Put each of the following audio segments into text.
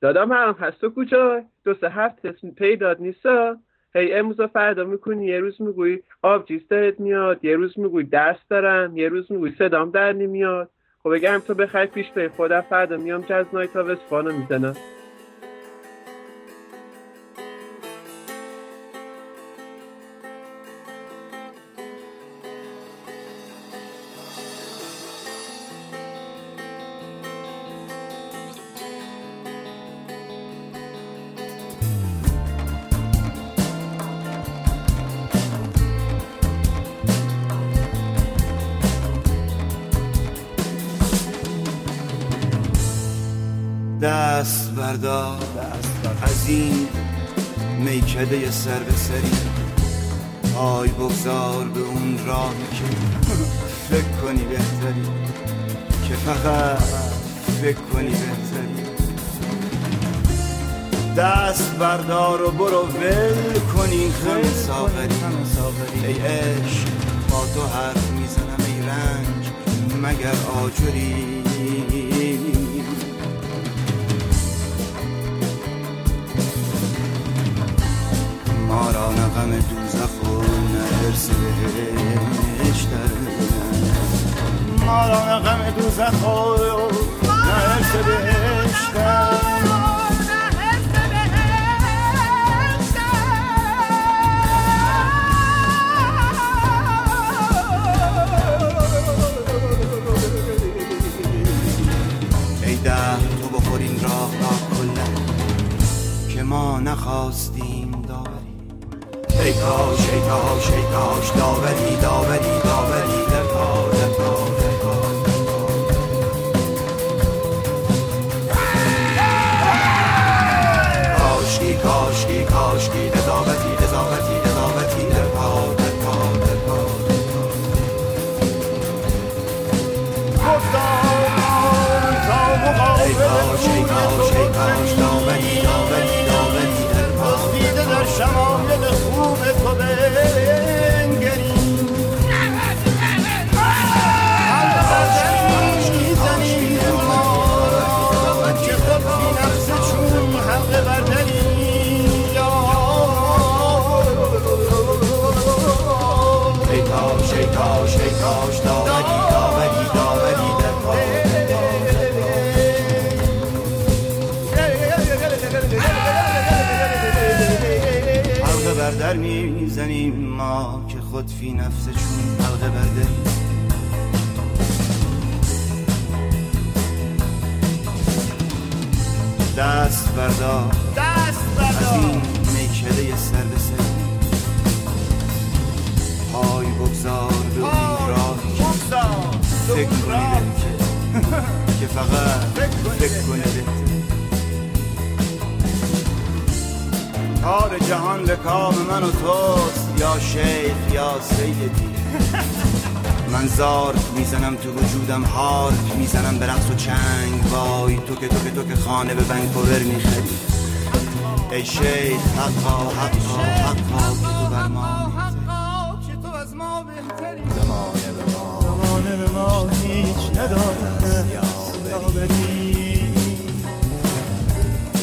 دادم هم هست کجا دو سه هفت پیداد نیستا؟ هی امروز فردا می‌کنی یه روز می‌گویی آبجیز دارت میاد یه روز می‌گویی دست دارم یه روز می‌گویی صدام در نمیاد. خب بگم تو بخیر پیش به خودم فردا میام جز نایتا وسفانو می‌زنم. میکده سر به سری. پای بگذار به اون راهی که فکر کنی بهتری که فقط فکر کنی بهتری. دست بردار و برو ول کنی خم ساغری. ای عشق با تو حرف می‌زنم ای رنج مگر آجری؟ را نغم دوزخ و نرس بهشت ما را نغم دوزخ و نرس بهشت فقط فکر کنی بهتر کار جهان به کام من و توست یا شیخ یا سیدی. من زارت می‌زنم تو وجودم هارت می‌زنم به رقص و چنگ. وای تو که تو که تو که خانه به ونکوور می‌خری. ای شیخ حقا حقا حقا که تو بر ما که تو از ما بهتری. زمانه به ما زمانه به ما هیچ نداره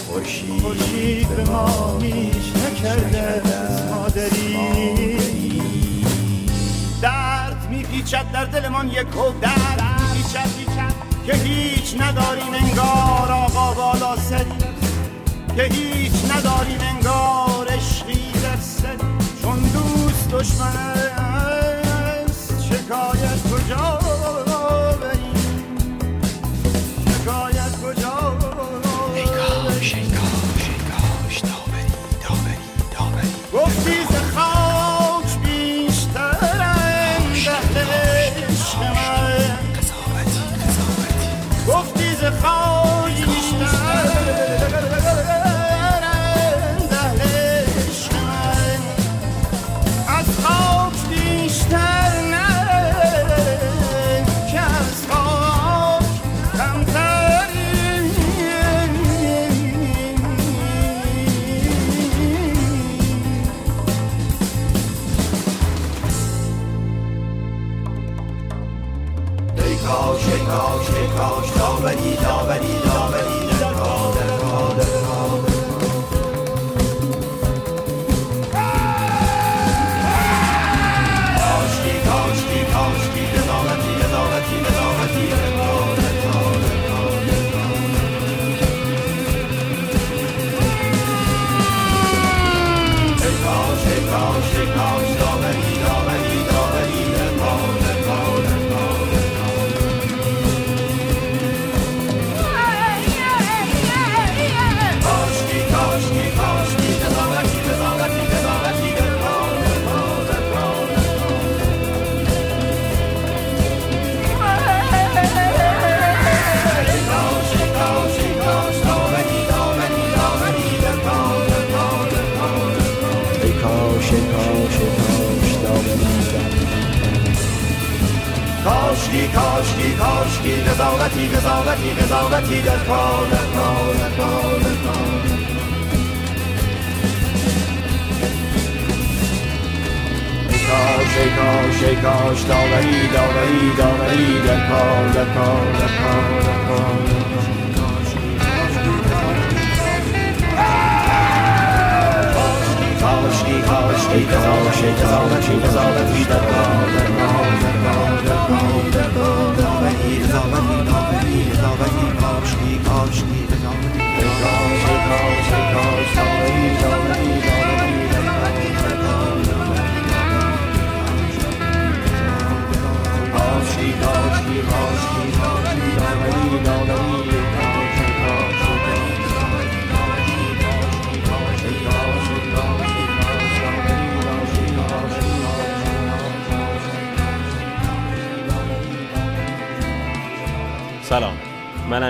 یاوری خورشید به ما هیچ نکرده از مادری درد میپیچد در دلمان یک و درد میپیچد که هیچ نداریم انگار آقا بالا که هیچ نداریم انگار عشقی چون دوست دشمن است شکایت کجا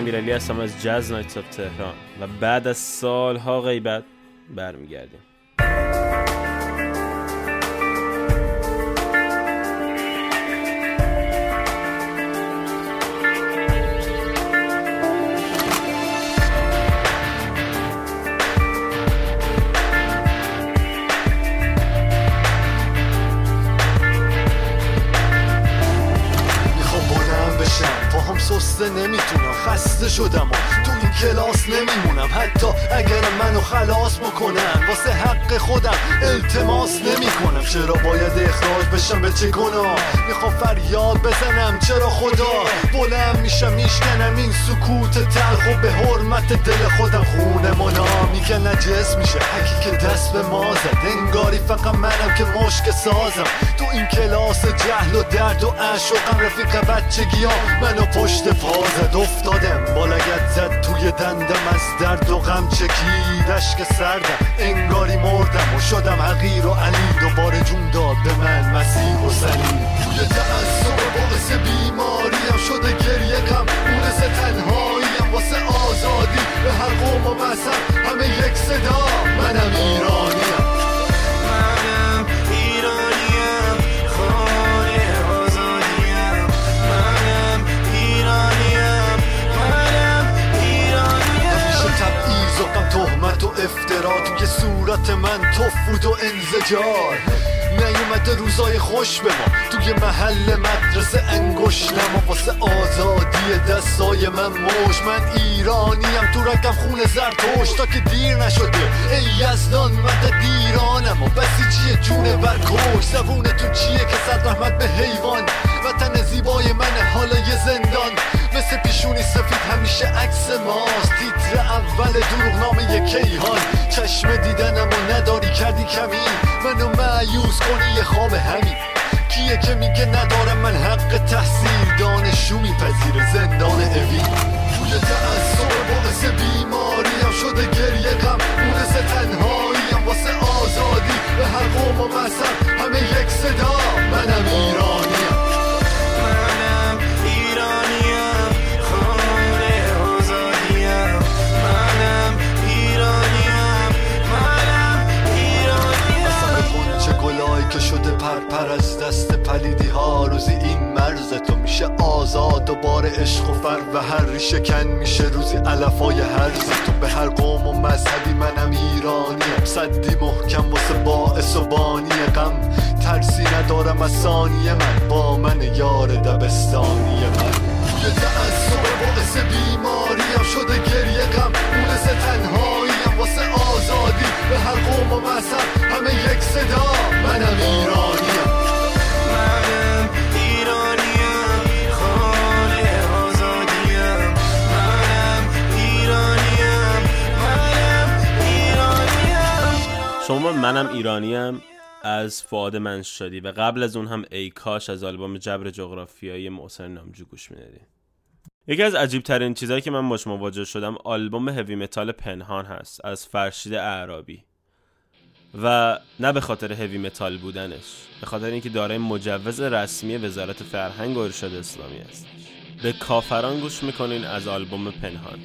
امیرعلی هستم از جاز نایتس آف تهران و بعد از سالها غیبت برمیگردیم. شدم و تو این کلاس نمیمونم. حتی اگر منو خلاص بکنم واسه حق خودم التماس نمی‌کنم. چرا باید اخراج بشم؟ به چه گناه؟ می‌خوام فریاد بزنم. چرا خدا؟ بلند میشم میشکنم. این سکوت تلخ و به حرمت دل خودم. خونه منا میگه نجس میشه. حکی که دست به ما زد. انگاری فقط منم که مشک سازم. تو این کلاس جهل و درد و عشقم رفیق بچگی ها منو پشت پا زد افتادم. با لگت زد توی دندم از درد و غم چکید. اشک سردم. انگاری مردم و شدم حقیر و علی دوباره جون داد به من مسیح و سلیم توی تعصب باعث بیماریم شده گریه کم مونس تنهاییم واسه آزادی به هر قوم و مذهب همه یک صدا. منم ایرانیم. منم ایرانیم. خانه آزادیم. منم ایرانیم. منم ایرانیم. همیشه تبعیض و تهمت و افترا توی صورت من تفود و انزجار. نیومده روزای خوش به ما. توی محل مدرسه انگشت نما واسه آزادی دستای من موش من ایرانیم تو رکم خون زرتوش تا که دیر نشده. ای یزدان مدد ایرانم و بسیجی جونه بر کش زبون تو چیه که صد رحمت به حیوان؟ وطن زیبای من حالا یه زندان. مثل پیشونی سفید همیشه عکس ماست. تیتر اول دروغنامه کیهان. چشم دیدنم و نداری کردی کمی. منو معیوز کنی یه خواب همین. کیه که میگه ندارم من حق تحصیل. دانشجو میپذیره زندان اوی توی تعصب باعث بیماریم شده گریه غم مونس تنهاییم واسه پرپر از دست پلیدی ها. روزی این مرز تو میشه آزاد دوباره عشق و فر و هر ریشه کن میشه. روزی علفای هرز تو به هر قوم و مذهبی. منم ایرانیم صدی محکم واسه باعث و بانی غم. ترسی ندارم از ثانیه من. با من یار دبستانی من. توی تعصب باعث بیماریم شده گریه غم. مونس تنهاییم واسه آزادی به هر قوم و مذهب همه یک صدا. منم ایرانیم. منم ایرانیم. خانه آزادیم. منم ایرانیم. منم ایرانیم. شما منم ایرانیم از فواد منشادی و قبل از اون هم ای کاش از آلبوم جبر جغرافیایی محسن نامجو گوش می‌دادیم یکی از عجیب ترین چیزهایی که من باش مواجه شدم آلبوم heavy metal پنهان هست از فرشید اعرابی. و نه به خاطر heavy metal بودنش به خاطر اینکه دارای مجوز رسمی وزارت فرهنگ و ارشاد اسلامی است به کافران گوش می‌کنین از آلبوم پنهان.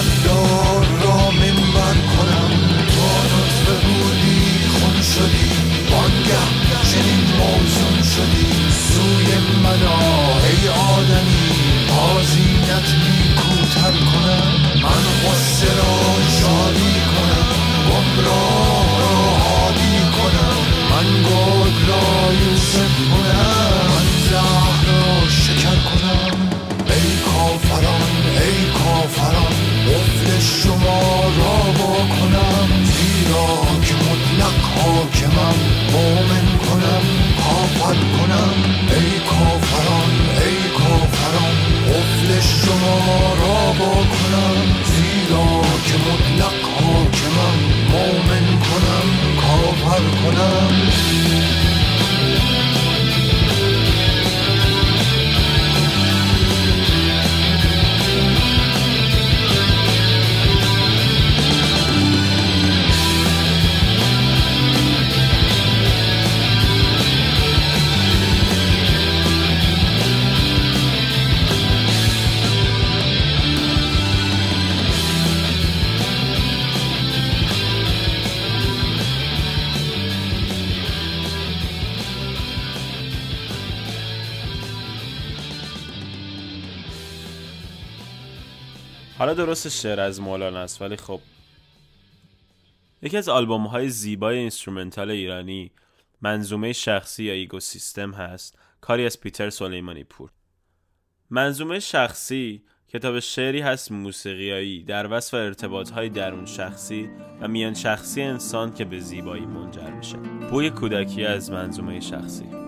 I حالا درست شعر از مولانا است ولی خب. یکی از آلبوم های زیبای instrumental ایرانی منظومه شخصی یا ego system هست کاری از پیتر سلیمانی پور. منظومه شخصی کتاب شعری هست موسیقیایی در وصف ارتباط های درون شخصی و میان شخصی انسان که به زیبایی منجر میشه. بوی کودکی از منظومه شخصی.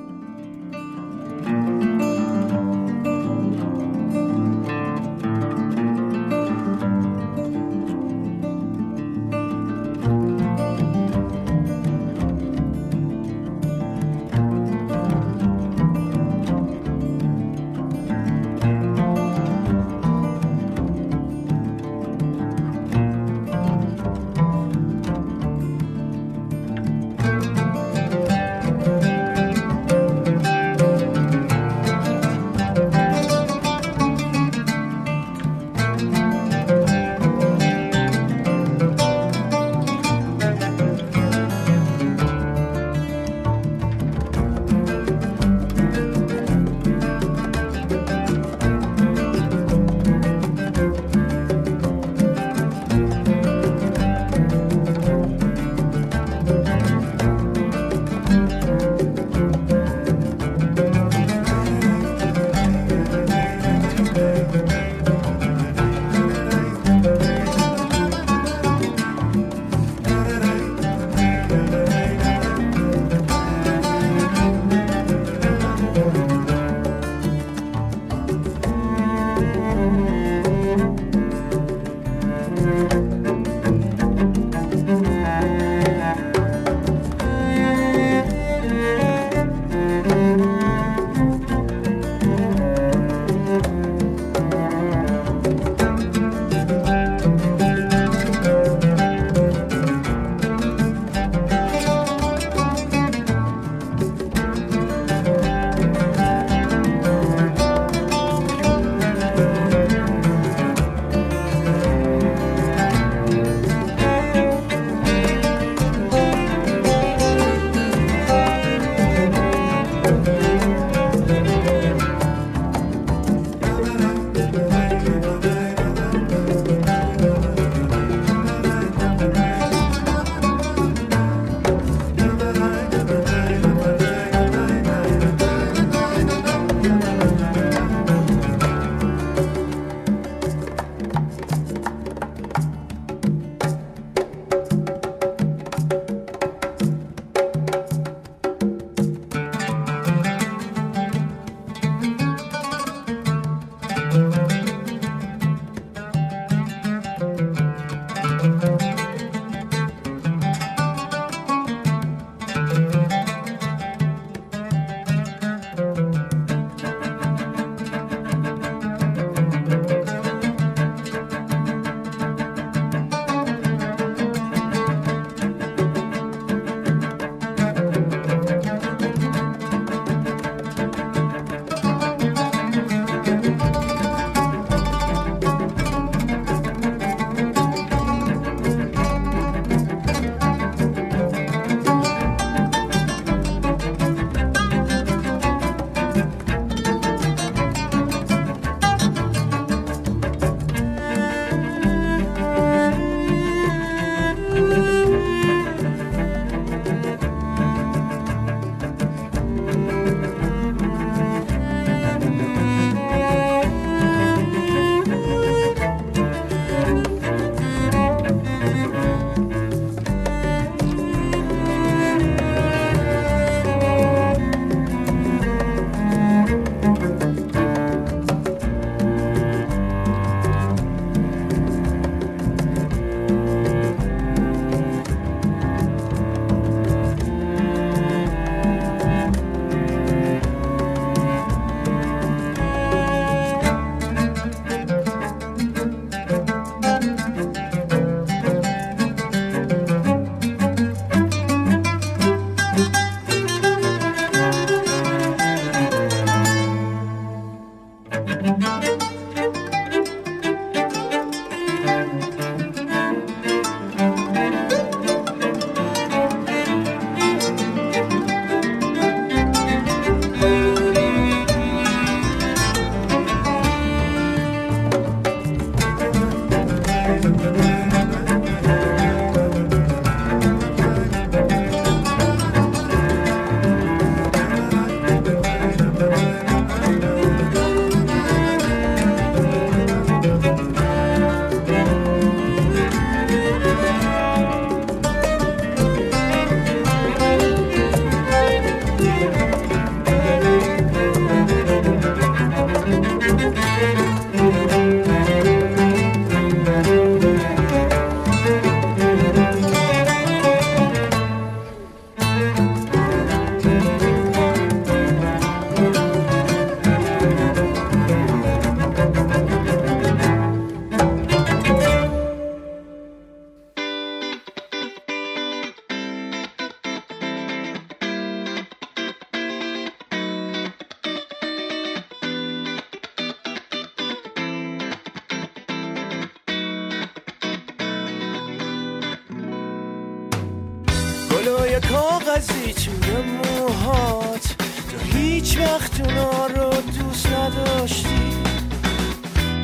هیچ وقت اونا رو دوست نداشتی.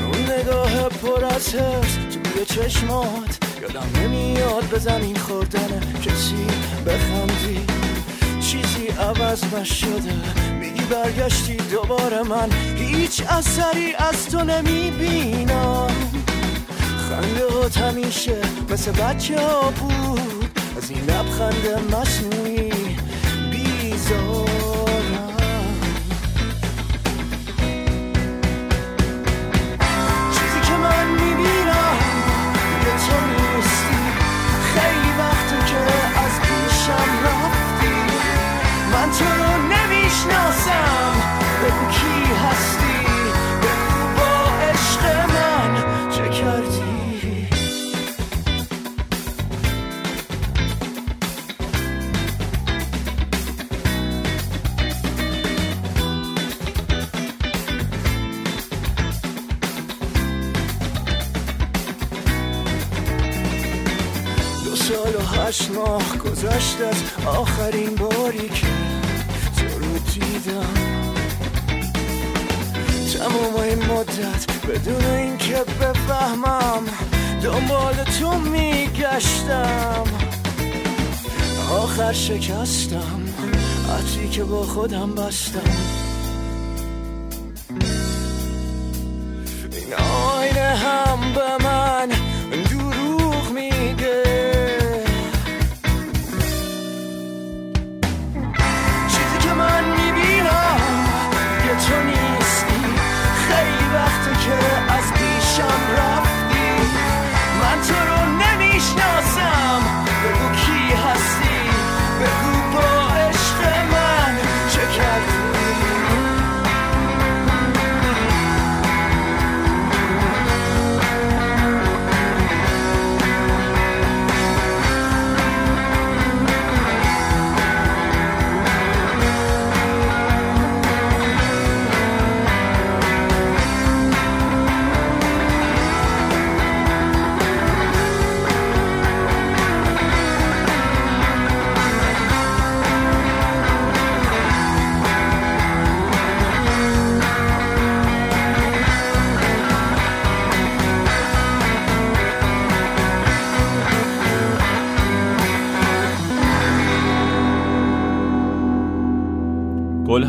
اون نگاه پر از حرس توی چشمات. یادم نمیاد به زمین خوردن کسی بخندی. چیزی عوض نشده. میگی برگشتی دوباره من. هیچ اثری از تو نمی‌بینم. خنده هات همیشه مثل بچه ها بود. از این لبخند مصنوعی گذشت از آخرین باری که تو رو دیدم. تمام این مدت بدون اینکه بفهمم دنبال تو میگشتم. آخر شکستم عطری که با خودم بستم.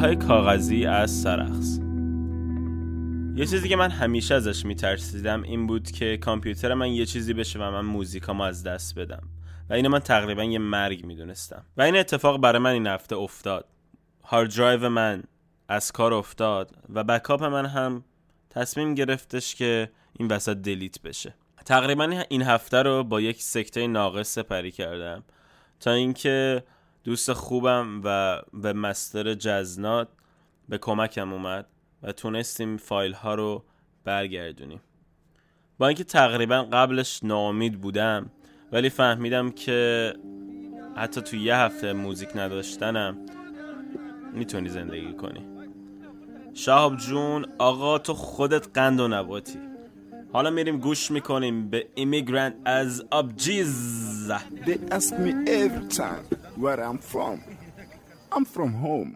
گلهای کاغذی از سرخس. یه چیزی که من همیشه ازش میترسیدم این بود که کامپیوتر من یه چیزی بشه و من موزیکامو از دست بدم. و اینو من تقریبا یه مرگ می‌دونستم. و این اتفاق برای من این هفته افتاد. هارد درایو من از کار افتاد و بکاپ من هم تصمیم گرفتش که این وسط دلیت بشه. تقریبا این هفته رو با یک سکته ناقص سپری کردم تا اینکه دوست خوبم و به مستر جزنات به کمکم اومد و تونستیم فایل ها رو برگردونیم. با اینکه تقریبا قبلش ناامید بودم ولی فهمیدم که حتی تو یه هفته موزیک نداشتنم می‌تونی زندگی کنی. شهاب جون آقا تو خودت قند و نباتی. حالا میریم گوش میکنیم به ایمیگرانت از آبجیز They ask me every time where I'm from. I'm from home.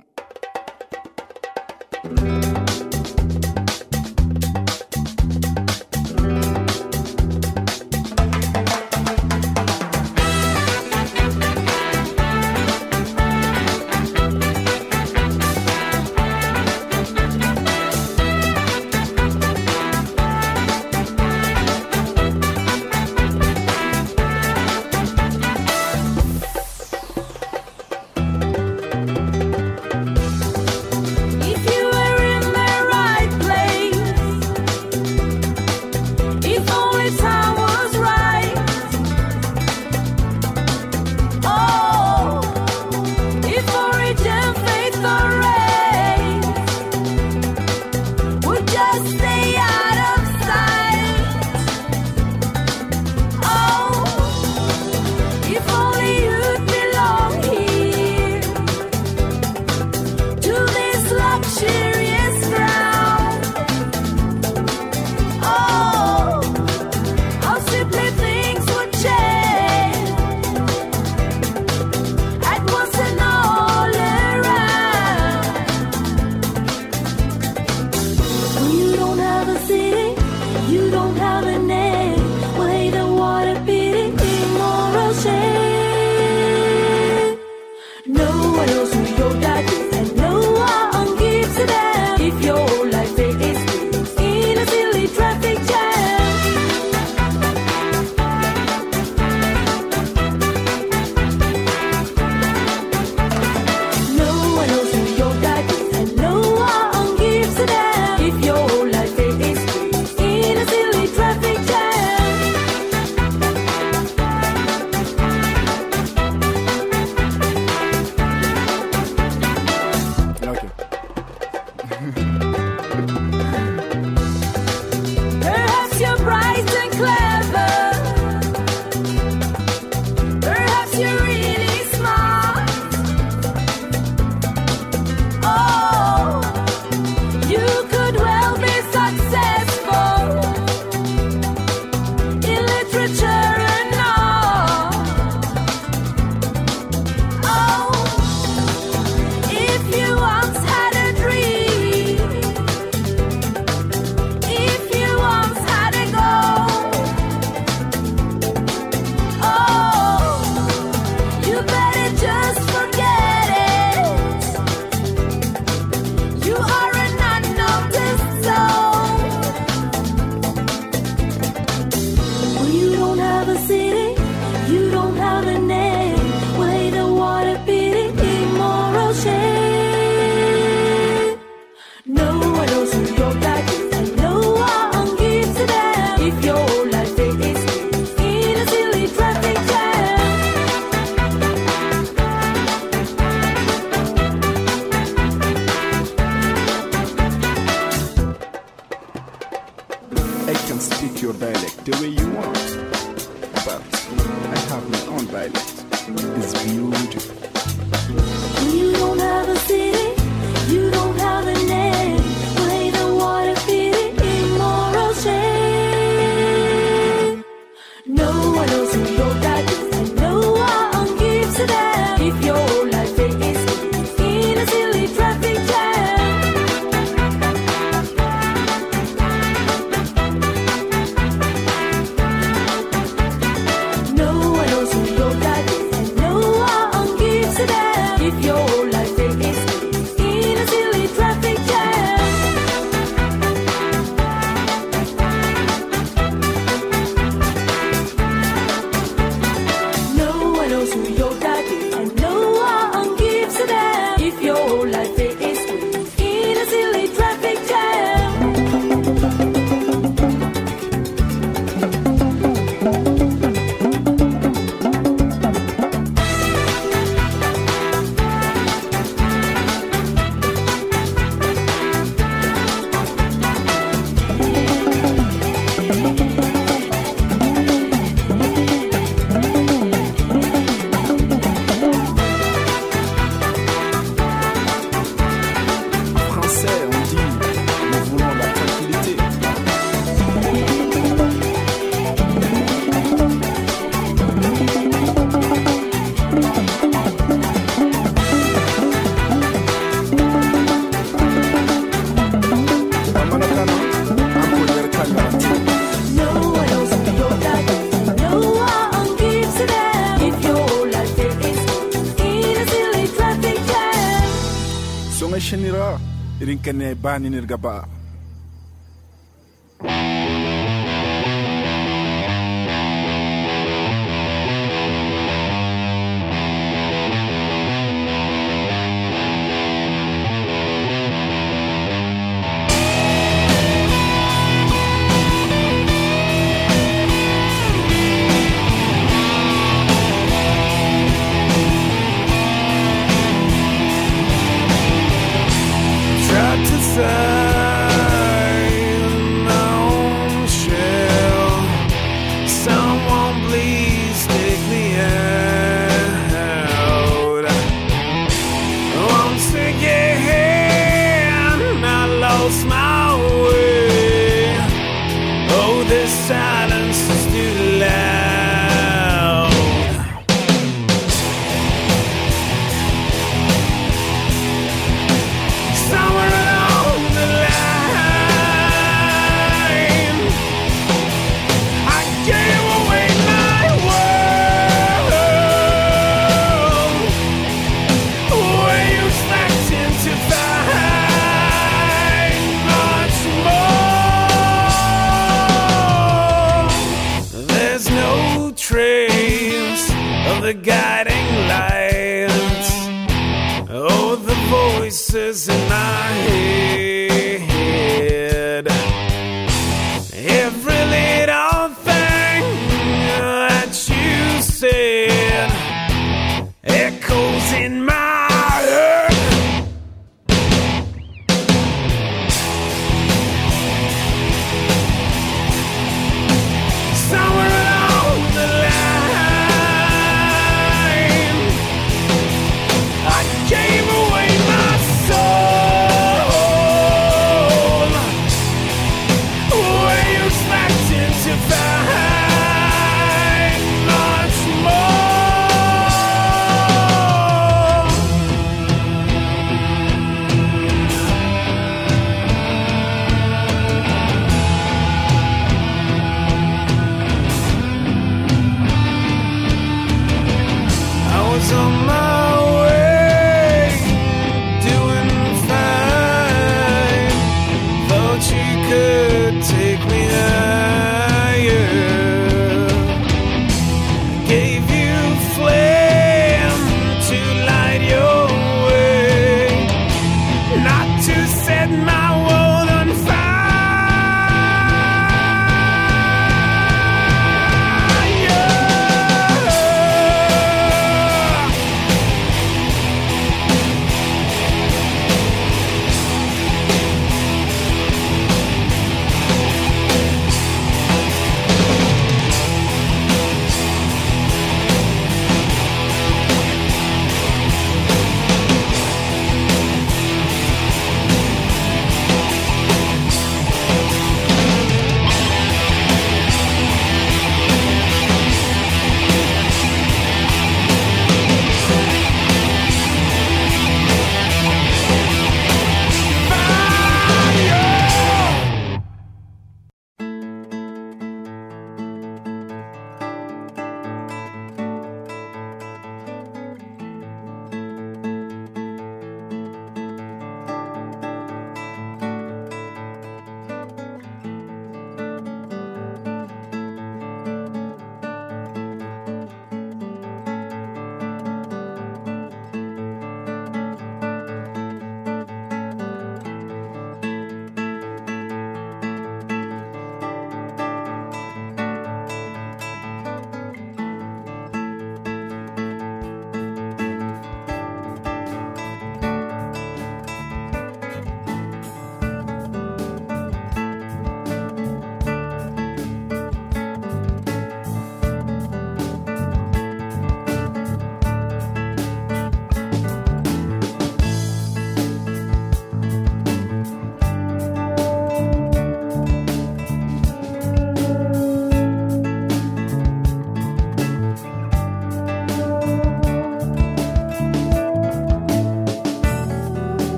kene baninirga ba'a.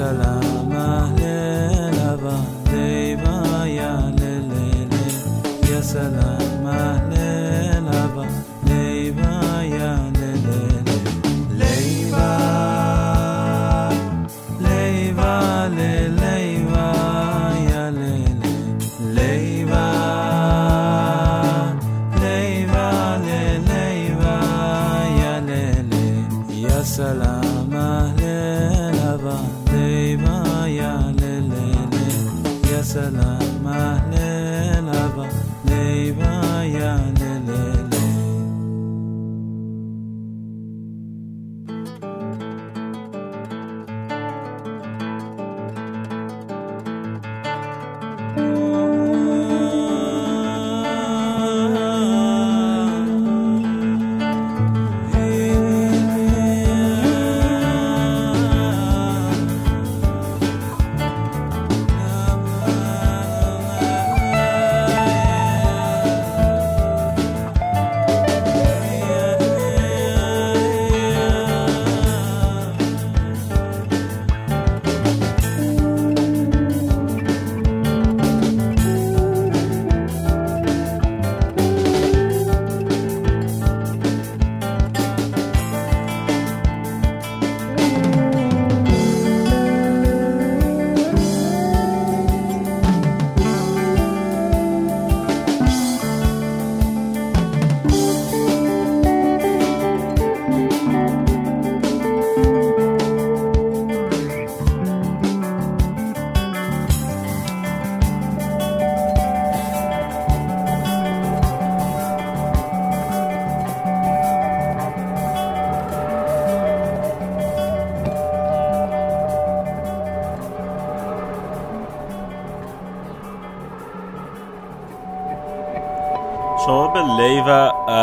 یا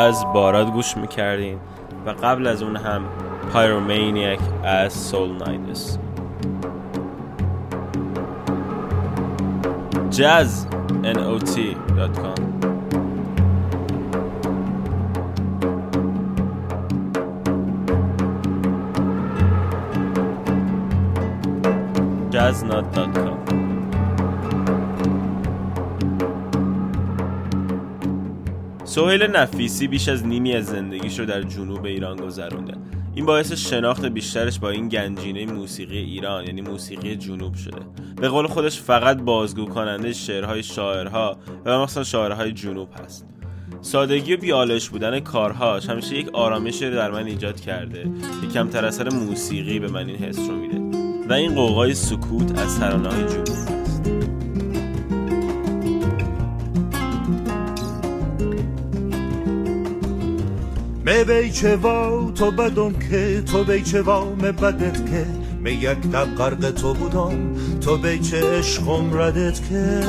از باراد گوش می‌کردین و قبل از اون هم پایرومینیک از سول نایدس jazznot.com سهیل نفیسی بیش از نیمی از زندگیش رو در جنوب ایران گذرونده. این باعث شناخت بیشترش با این گنجینه موسیقی ایران یعنی موسیقی جنوب شده. به قول خودش فقط بازگو کننده شعرهای شاعرها و مخصوصا شاعرهای جنوب هست. سادگی و بیالش بودن کارهاش همیشه یک آرامش رو در من ایجاد کرده که کمتر اثر موسیقی به من این حس رو میده. و این قوقای سکوت از ترانه های جنوب. می بیچه وا تو بدم که تو بیچه وا می بدت که می یک دب غرق تو بودم تو بیچه عشقم ردت که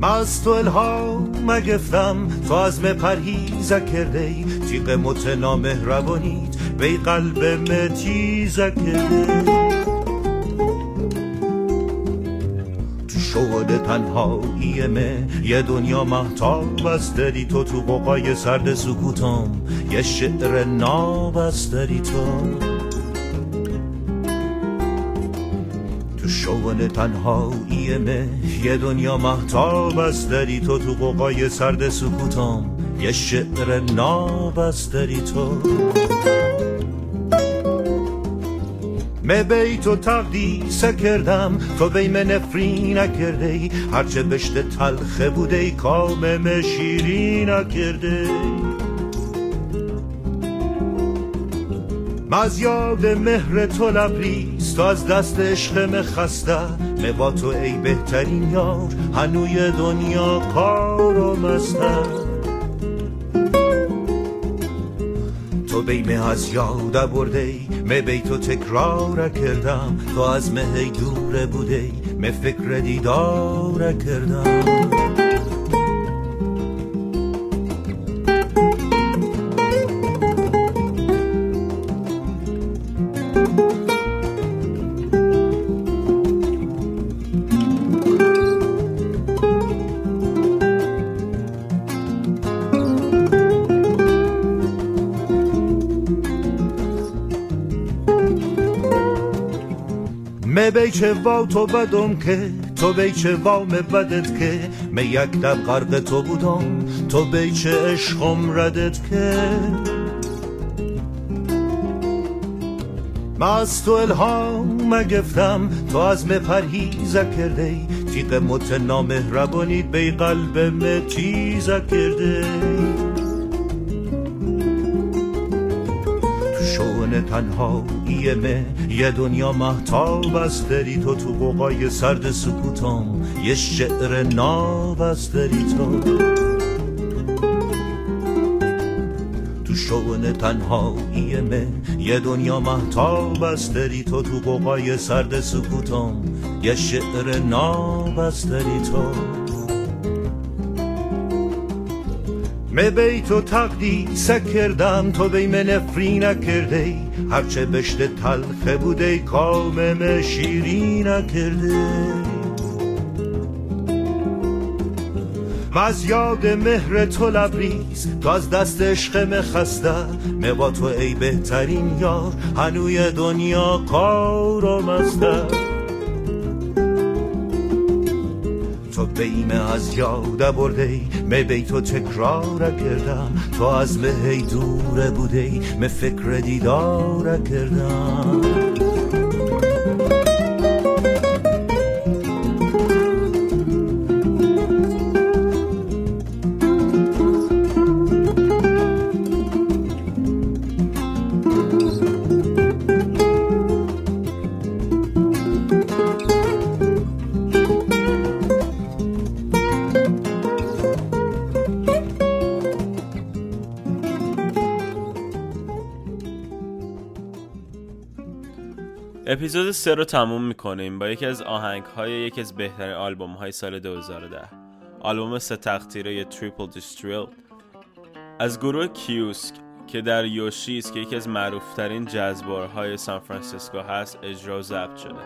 مست و الهام مگفتم تو از می پرهیز کرده تیق متنا مهربانیت وی قلب متیز کرده شغل تنهایی مه. یه دنیا محتاب است داری تو تو قوقای سرد سکوتم. یه شعر ناب است داری تو. تو شغل تنهایی مه. یه دنیا محتاب است داری تو تو قوقای سرد سکوتم. یه شعر ناب است داری تو. می بیت و تقدیس کردم. تو بی من نفری نکرده ای هرچه بشت تلخه بوده ای کام شیری نکرده از یاد مهر تو لبریز. تو از دست عشق خسته. می با تو ای بهترین یار. هنوی دنیا کار و مسته تو بیمه از یاد برده ای. می بی تو تکرار کردم. تو از مه دور بوده ای. می فکر دیدار کردم. می بی چه وا تو بدم که تو بی چه وام بدت که. می یک دب غرق تو بودم تو بی چه عشقم ردت که. من از تو الهام گفتم تو از می پرهیز کرده تیغ مت نامهربانیت بی قلب می تیز کرده تو شون تنهایی مه یه دنیا محتاب است داری تو تو قوقای سرد سکوتم یه شعر ناب است داری تو. تو شون تنهایی مه یه دنیا محتاب است داری تو تو قوقای سرد سکوتم یه شعر ناب است داری تو. می بی تو تقدیس کردم تو بی من نفری نکرده هرچه بشت تلخه بوده ای کامم شیری نکرده و از یاد مهر تو لبریز تو از دست عشق خسته می با تو ای بهترین یار هنوی دنیا کار و بیمه از یاد برده می بی تو تکرار کردم. تو از مه دوره بوده می فکر دیدار کردم. اپیزود سه رو تموم می‌کنیم با یکی از آهنگ های یکی از بهترین آلبوم های سال 2010 آلبوم سه تقطیره Triple Distilled از گروه کیوسک که در Yoshi's که یکی از معروفترین jazz bar های سان فرانسیسکو هست اجرا ضبط شده.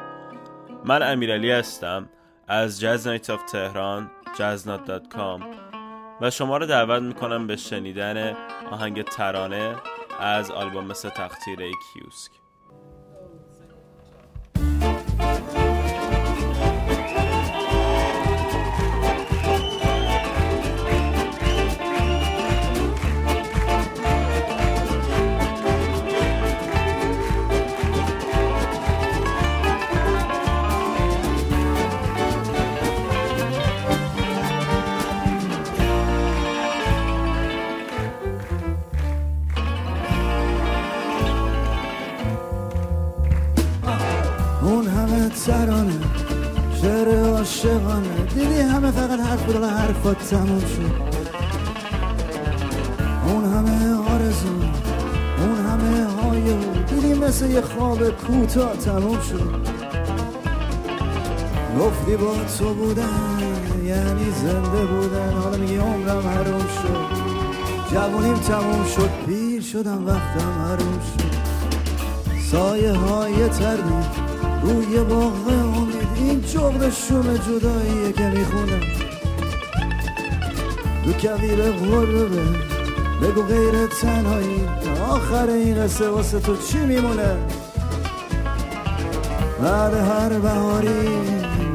من امیرعلی هستم از Jazz Night of تهران جزنات.com و شما رو دعوت می‌کنم به شنیدن آهنگ ترانه از آلبوم سه تختیره کیوسک. تموم شد. اون همه آرزو اون همه هایو دیدی مثل یه خواب کوتاه تموم شد. گفتی با تو بودن یعنی زنده بودن حالا میگی عمرم حروم شد. جوونیم تموم شد پیر شدم وقتم حروم شد. سایه های تردید روی باغ امیدی این جغد شوم جداییه که می‌خونه دو کویر غربه بگو غیر تنهایی. آخر این قصه واسه تو چی میمونه؟ بعد هر بهاری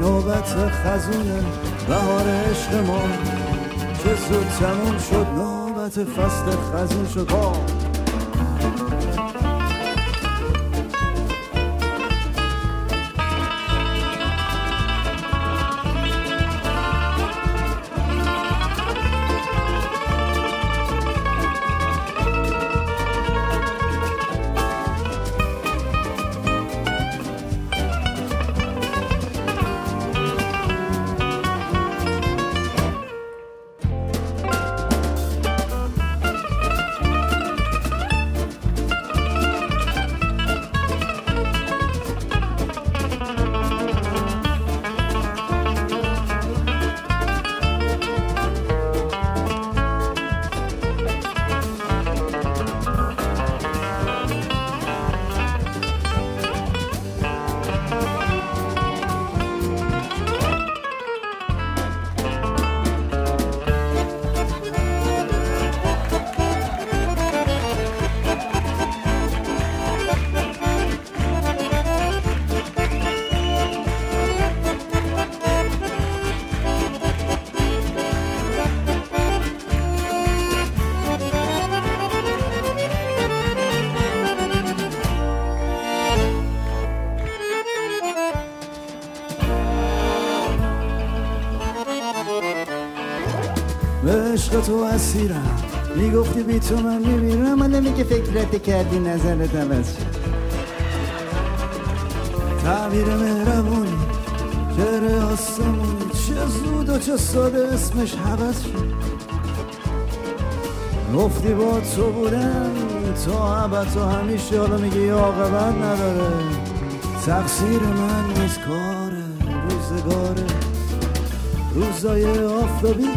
نوبت خزونه بهار عشق ما. که زود تموم شد نوبت فصل خزون شد. عشق تو اسیرم. می‌گفتی بی تو من میمیرم. من نمیگه فکرت کردی نظرت عوض شد تعبیر مهربونی شعر آسمونی چه زود و چه ساده اسمش حوض شد. گفتی با تو بودم. تا ابد تو همیشه حالا میگی عاقبت نداره. تقصیر من نیست کاره. روزگاره. روزای آفتابی.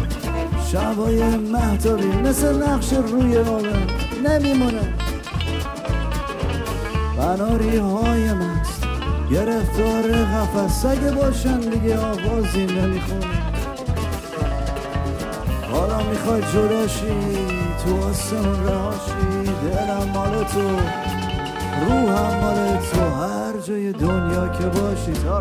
شبای محتابی مثل نقش روی آبم نمیمونه. بناری های مست گرفتار قفص اگه باشن دیگه آوازی نمی‌خونه. حالا می‌خوای جداشی تو آسمون رهاشی. دلم مال تو روحم مال تو. هر جای دنیا که باشی تا